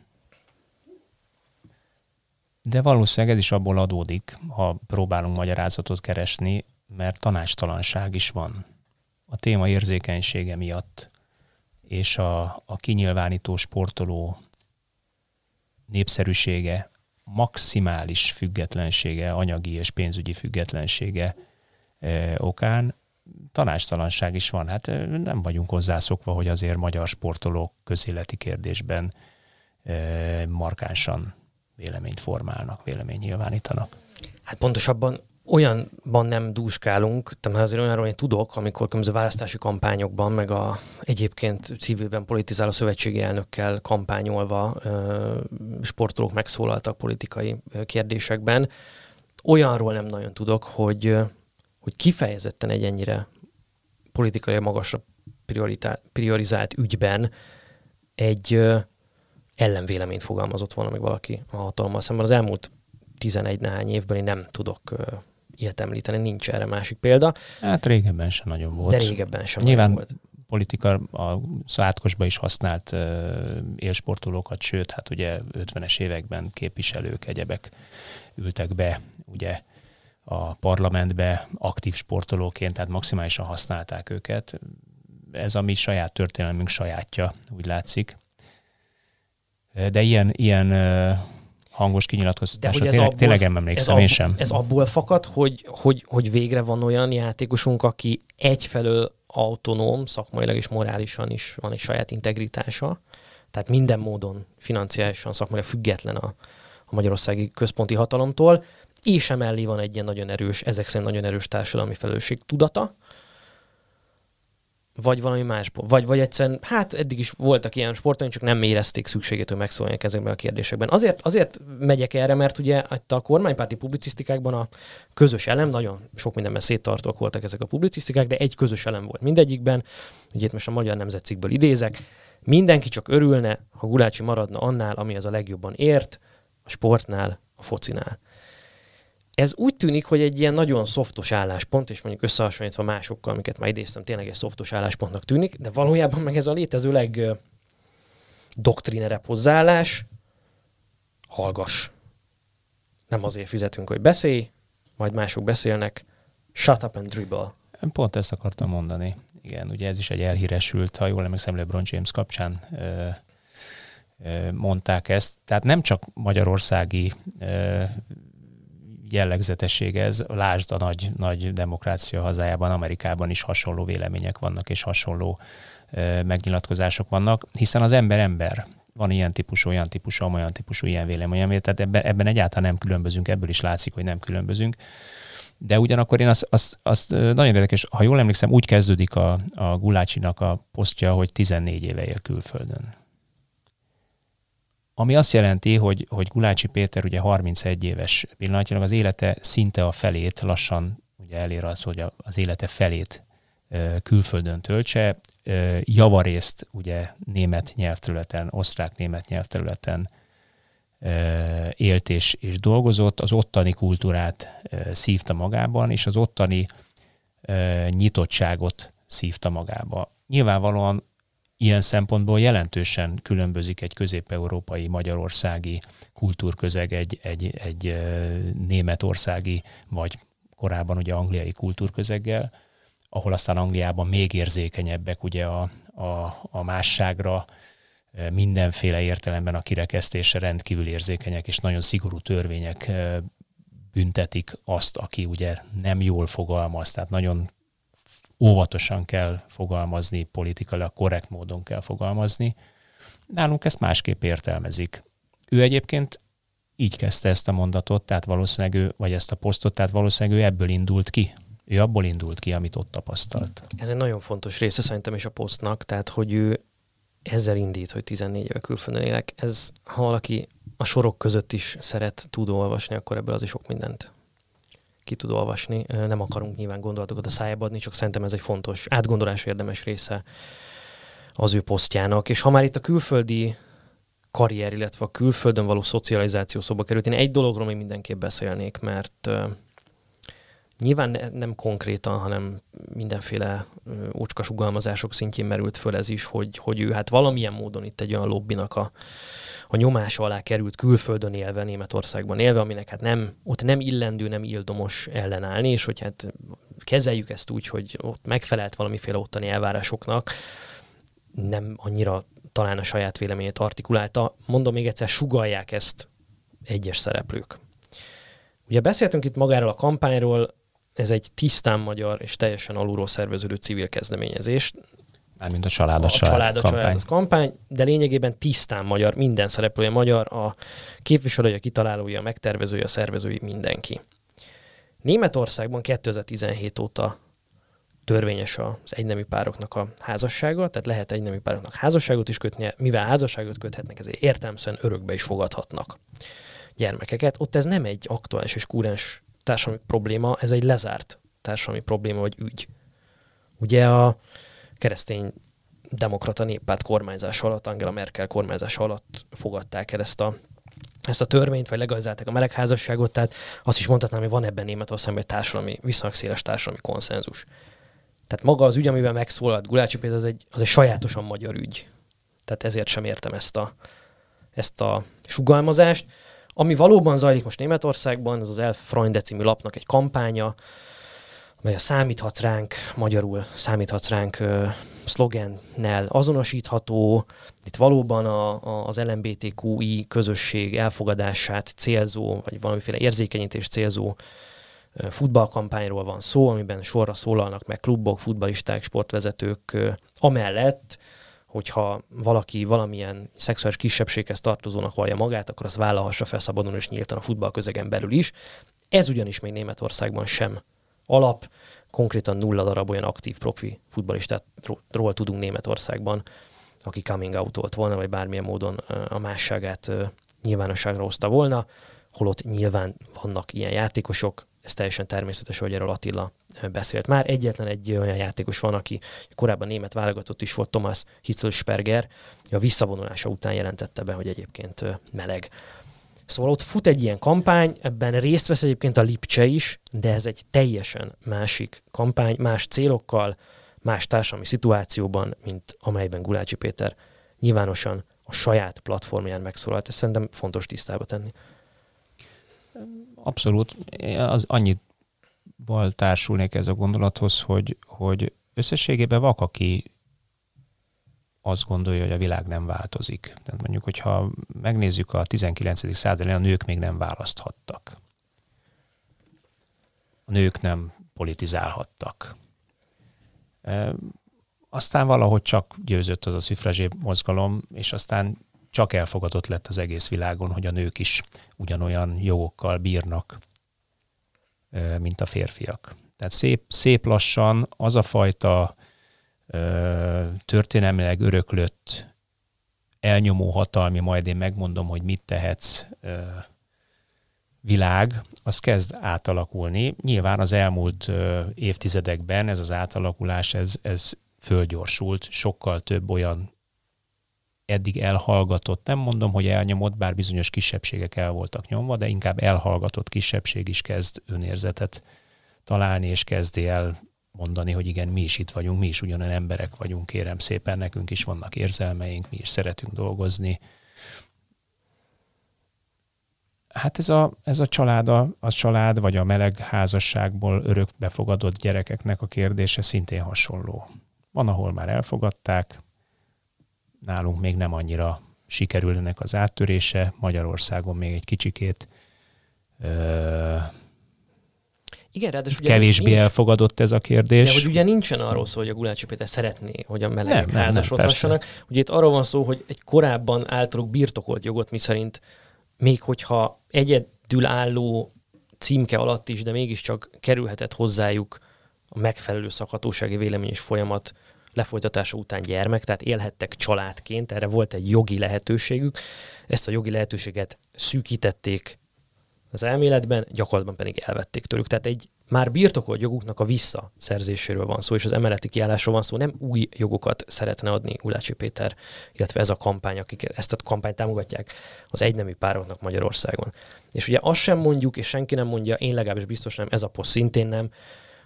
De valószínűleg ez is abból adódik, ha próbálunk magyarázatot keresni, mert tanácstalanság is van. A téma érzékenysége miatt, és a, a kinyilvánító sportoló népszerűsége, maximális függetlensége, anyagi és pénzügyi függetlensége eh, okán tanástalanság is van. Hát nem vagyunk hozzászokva, hogy azért magyar sportolók közéleti kérdésben markánsan véleményt formálnak, véleményt nyilvánítanak. Hát pontosabban olyanban nem dúskálunk, tehát azért olyanról én tudok, amikor különböző választási kampányokban, meg a egyébként civilben politizáló szövetségi elnökkel kampányolva sportolók megszólaltak politikai kérdésekben, olyanról nem nagyon tudok, hogy, hogy kifejezetten egy ennyire politikai magasra priorizált ügyben egy ellenvéleményt fogalmazott volna meg valaki a hatalommal szemben. Az elmúlt 11 nehány évben én nem tudok ilyet említeni, nincs erre másik példa. Hát régebben sem nagyon volt. De régebben sem Nyilván volt. politika a szátkosba is használt uh, élsportolókat, sőt, hát ugye 50-es években képviselők, egyebek ültek be, ugye a parlamentbe aktív sportolóként, tehát maximálisan használták őket. Ez a mi saját történelmünk sajátja, úgy látszik. De ilyen, ilyen hangos kinyilatkoztatásra tényleg, abból, tényleg nem emlékszem, ez én sem. Ez abból fakad, hogy, hogy, hogy végre van olyan játékosunk, aki egyfelől autonóm, szakmailag és morálisan is van egy saját integritása, tehát minden módon financiálisan, szakmailag független a, a magyarországi központi hatalomtól, és emellé van egy ilyen nagyon erős, ezek szerint nagyon erős társadalmi felelősség tudata, vagy valami más, vagy, vagy egyszerűen, hát eddig is voltak ilyen sportok, csak nem érezték szükségét, hogy megszóljanak ezekben a kérdésekben. Azért, azért megyek erre, mert ugye a kormánypárti publicisztikákban a közös elem, nagyon sok mindenben széttartók voltak ezek a publicisztikák, de egy közös elem volt mindegyikben, ugye itt most a Magyar Nemzetcikkből idézek, mindenki csak örülne, ha Gulácsi maradna annál, ami az a legjobban ért, a sportnál, a focinál ez úgy tűnik, hogy egy ilyen nagyon szoftos álláspont, és mondjuk összehasonlítva másokkal, amiket már idéztem, tényleg egy szoftos álláspontnak tűnik, de valójában meg ez a létező leg doktrinerebb hozzáállás, hallgass. Nem azért fizetünk, hogy beszélj, majd mások beszélnek, shut up and dribble. Pont ezt akartam mondani. Igen, ugye ez is egy elhíresült, ha jól emlékszem, LeBron James kapcsán ö, ö, mondták ezt. Tehát nem csak magyarországi ö, jellegzetesség ez. Lásd a nagy, nagy demokrácia hazájában, Amerikában is hasonló vélemények vannak, és hasonló megnyilatkozások vannak, hiszen az ember ember. Van ilyen típusú, olyan típusú, olyan típusú, ilyen vélemény, tehát ebben, ebben egyáltalán nem különbözünk, ebből is látszik, hogy nem különbözünk. De ugyanakkor én azt, azt, azt nagyon érdekes, ha jól emlékszem, úgy kezdődik a, a Gulácsinak a posztja, hogy 14 éve él külföldön. Ami azt jelenti, hogy, hogy Gulácsi Péter ugye 31 éves pillanatnyilag az élete szinte a felét, lassan ugye elér az, hogy az élete felét külföldön töltse, javarészt ugye német nyelvterületen, osztrák-német nyelvterületen élt és, és dolgozott, az ottani kultúrát szívta magában, és az ottani nyitottságot szívta magába. Nyilvánvalóan ilyen szempontból jelentősen különbözik egy közép-európai magyarországi kultúrközeg egy, egy, egy németországi, vagy korábban ugye angliai kultúrközeggel, ahol aztán Angliában még érzékenyebbek ugye a, a, a másságra, mindenféle értelemben a kirekesztése rendkívül érzékenyek, és nagyon szigorú törvények büntetik azt, aki ugye nem jól fogalmaz, tehát nagyon óvatosan kell fogalmazni, politikailag korrekt módon kell fogalmazni. Nálunk ezt másképp értelmezik. Ő egyébként így kezdte ezt a mondatot, tehát valószínűleg ő, vagy ezt a posztot, tehát valószínűleg ő ebből indult ki. Ő abból indult ki, amit ott tapasztalt. Ez egy nagyon fontos része szerintem is a posztnak, tehát hogy ő ezzel indít, hogy 14 éve külföldön élek. Ez, ha valaki a sorok között is szeret, tud olvasni, akkor ebből az is sok mindent ki tud olvasni. Nem akarunk nyilván gondolatokat a szájába adni, csak szerintem ez egy fontos, átgondolás érdemes része az ő posztjának. És ha már itt a külföldi karrier, illetve a külföldön való szocializáció szóba került, én egy dologról még mindenképp beszélnék, mert nyilván ne, nem konkrétan, hanem mindenféle ócska sugalmazások szintjén merült föl ez is, hogy, hogy ő hát valamilyen módon itt egy olyan lobbinak a a nyomás alá került külföldön élve, Németországban élve, aminek hát nem, ott nem illendő, nem ildomos ellenállni, és hogy hát kezeljük ezt úgy, hogy ott megfelelt valamiféle ottani elvárásoknak, nem annyira talán a saját véleményét artikulálta. Mondom még egyszer, sugalják ezt egyes szereplők. Ugye beszéltünk itt magáról a kampányról, ez egy tisztán magyar és teljesen alulról szerveződő civil kezdeményezés. Mármint a család a, a család, család a kampány. család az kampány, de lényegében tisztán magyar, minden szereplője magyar, a képviselője, a kitalálója, a megtervezője, a szervezői, mindenki. Németországban 2017 óta törvényes az egynemű pároknak a házassága, tehát lehet egynemű pároknak házasságot is kötnie, mivel házasságot köthetnek, ezért értelmszerűen örökbe is fogadhatnak gyermekeket. Ott ez nem egy aktuális és kúrens társadalmi probléma, ez egy lezárt társadalmi probléma vagy ügy. Ugye a keresztény demokrata néppárt kormányzás alatt, Angela Merkel kormányzás alatt fogadták el ezt a, ezt a törvényt, vagy legalizálták a melegházasságot, tehát azt is mondhatnám, hogy van ebben Németországban egy társadalmi, viszonylag széles társadalmi konszenzus. Tehát maga az ügy, amiben megszólalt Gulácsi Péter, az egy, az egy sajátosan magyar ügy. Tehát ezért sem értem ezt a, ezt a sugalmazást. Ami valóban zajlik most Németországban, az az Elf Freunde című lapnak egy kampánya, amely a számíthatsz ránk, magyarul számíthatsz ránk szlogennel azonosítható. Itt valóban a, a, az LMBTQI közösség elfogadását célzó, vagy valamiféle érzékenyítés célzó futballkampányról van szó, amiben sorra szólalnak meg klubok, futballisták, sportvezetők, amellett, hogyha valaki valamilyen szexuális kisebbséghez tartozónak vallja magát, akkor azt vállalhassa fel szabadon és nyíltan a futballközegen belül is. Ez ugyanis még Németországban sem alap, konkrétan nulla darab olyan aktív profi futballistátról tudunk Németországban, aki coming out volt volna, vagy bármilyen módon a másságát nyilvánosságra hozta volna, holott nyilván vannak ilyen játékosok, ez teljesen természetes, hogy erről Attila beszélt. Már egyetlen egy olyan játékos van, aki korábban német válogatott is volt, Thomas Hitzelsperger, a visszavonulása után jelentette be, hogy egyébként meleg. Szóval ott fut egy ilyen kampány, ebben részt vesz egyébként a Lipcse is, de ez egy teljesen másik kampány, más célokkal, más társadalmi szituációban, mint amelyben Gulácsi Péter nyilvánosan a saját platformján megszólalt. Ezt szerintem fontos tisztába tenni. Abszolút. Az annyit társulnék ez a gondolathoz, hogy, hogy összességében vak, aki azt gondolja, hogy a világ nem változik. Tehát mondjuk, hogyha megnézzük a 19. században, a nők még nem választhattak. A nők nem politizálhattak. E, aztán valahogy csak győzött az a szüfrezsé mozgalom, és aztán csak elfogadott lett az egész világon, hogy a nők is ugyanolyan jogokkal bírnak, mint a férfiak. Tehát szép, szép lassan az a fajta történelmileg öröklött elnyomó hatalmi, majd én megmondom, hogy mit tehetsz világ, az kezd átalakulni. Nyilván az elmúlt évtizedekben ez az átalakulás, ez, ez fölgyorsult, sokkal több olyan eddig elhallgatott, nem mondom, hogy elnyomott, bár bizonyos kisebbségek el voltak nyomva, de inkább elhallgatott kisebbség is kezd önérzetet találni, és kezdi el mondani, hogy igen, mi is itt vagyunk, mi is ugyanolyan emberek vagyunk, kérem szépen, nekünk is vannak érzelmeink, mi is szeretünk dolgozni. Hát ez a, ez a család, a, a család, vagy a meleg házasságból örök befogadott gyerekeknek a kérdése szintén hasonló. Van, ahol már elfogadták, nálunk még nem annyira sikerülnek az áttörése, Magyarországon még egy kicsikét ö, igen, ráadásul ugye kevésbé nincs, elfogadott ez a kérdés. De hogy ugye nincsen arról szó, hogy a Gulácsi Péter szeretné, hogy a melegek házasodhassanak. Ugye itt arról van szó, hogy egy korábban általuk birtokolt jogot, miszerint még hogyha egyedül álló címke alatt is, de mégiscsak kerülhetett hozzájuk a megfelelő szakhatósági vélemény és folyamat lefolytatása után gyermek, tehát élhettek családként, erre volt egy jogi lehetőségük. Ezt a jogi lehetőséget szűkítették az elméletben, gyakorlatban pedig elvették tőlük. Tehát egy már birtokolt joguknak a visszaszerzéséről van szó, és az emeleti kiállásról van szó, nem új jogokat szeretne adni Ulácsi Péter, illetve ez a kampány, akik ezt a kampányt támogatják az egynemű pároknak Magyarországon. És ugye azt sem mondjuk, és senki nem mondja, én legalábbis biztos nem, ez a poszt szintén nem,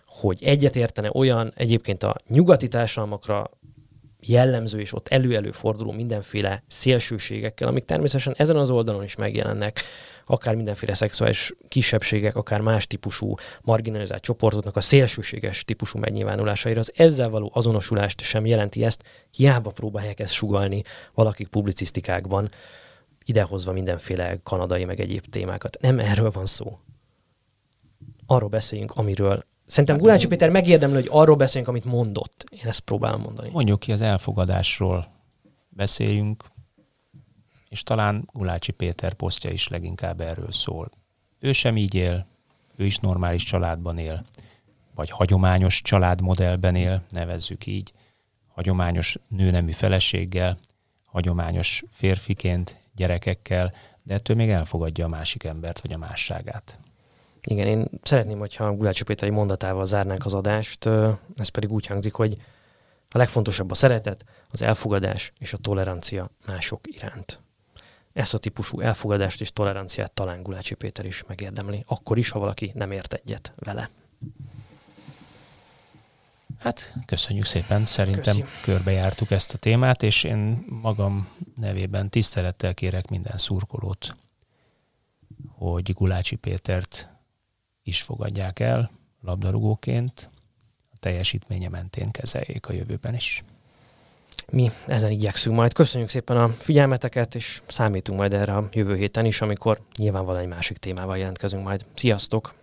hogy egyet értene olyan egyébként a nyugati társadalmakra jellemző és ott elő-elő forduló mindenféle szélsőségekkel, amik természetesen ezen az oldalon is megjelennek, akár mindenféle szexuális kisebbségek, akár más típusú marginalizált csoportoknak a szélsőséges típusú megnyilvánulásaira, az ezzel való azonosulást sem jelenti ezt, hiába próbálják ezt sugalni valakik publicisztikákban, idehozva mindenféle kanadai meg egyéb témákat. Nem erről van szó. Arról beszéljünk, amiről Szerintem Gulácsi Péter megérdemli, hogy arról beszéljünk, amit mondott. Én ezt próbálom mondani. Mondjuk ki az elfogadásról beszéljünk, és talán Gulácsi Péter posztja is leginkább erről szól. Ő sem így él, ő is normális családban él, vagy hagyományos családmodellben él, nevezzük így, hagyományos nőnemű feleséggel, hagyományos férfiként, gyerekekkel, de ettől még elfogadja a másik embert, vagy a másságát. Igen, én szeretném, hogyha Gulácsi Péter egy mondatával zárnánk az adást, ez pedig úgy hangzik, hogy a legfontosabb a szeretet, az elfogadás és a tolerancia mások iránt. Ezt a típusú elfogadást és toleranciát talán Gulácsi Péter is megérdemli, akkor is, ha valaki nem ért egyet vele. Hát köszönjük szépen, szerintem Köszi. körbejártuk ezt a témát, és én magam nevében tisztelettel kérek minden szurkolót, hogy Gulácsi Pétert is fogadják el labdarúgóként, a teljesítménye mentén kezeljék a jövőben is. Mi ezen igyekszünk majd. Köszönjük szépen a figyelmeteket, és számítunk majd erre a jövő héten is, amikor nyilvánvalóan egy másik témával jelentkezünk majd. Sziasztok!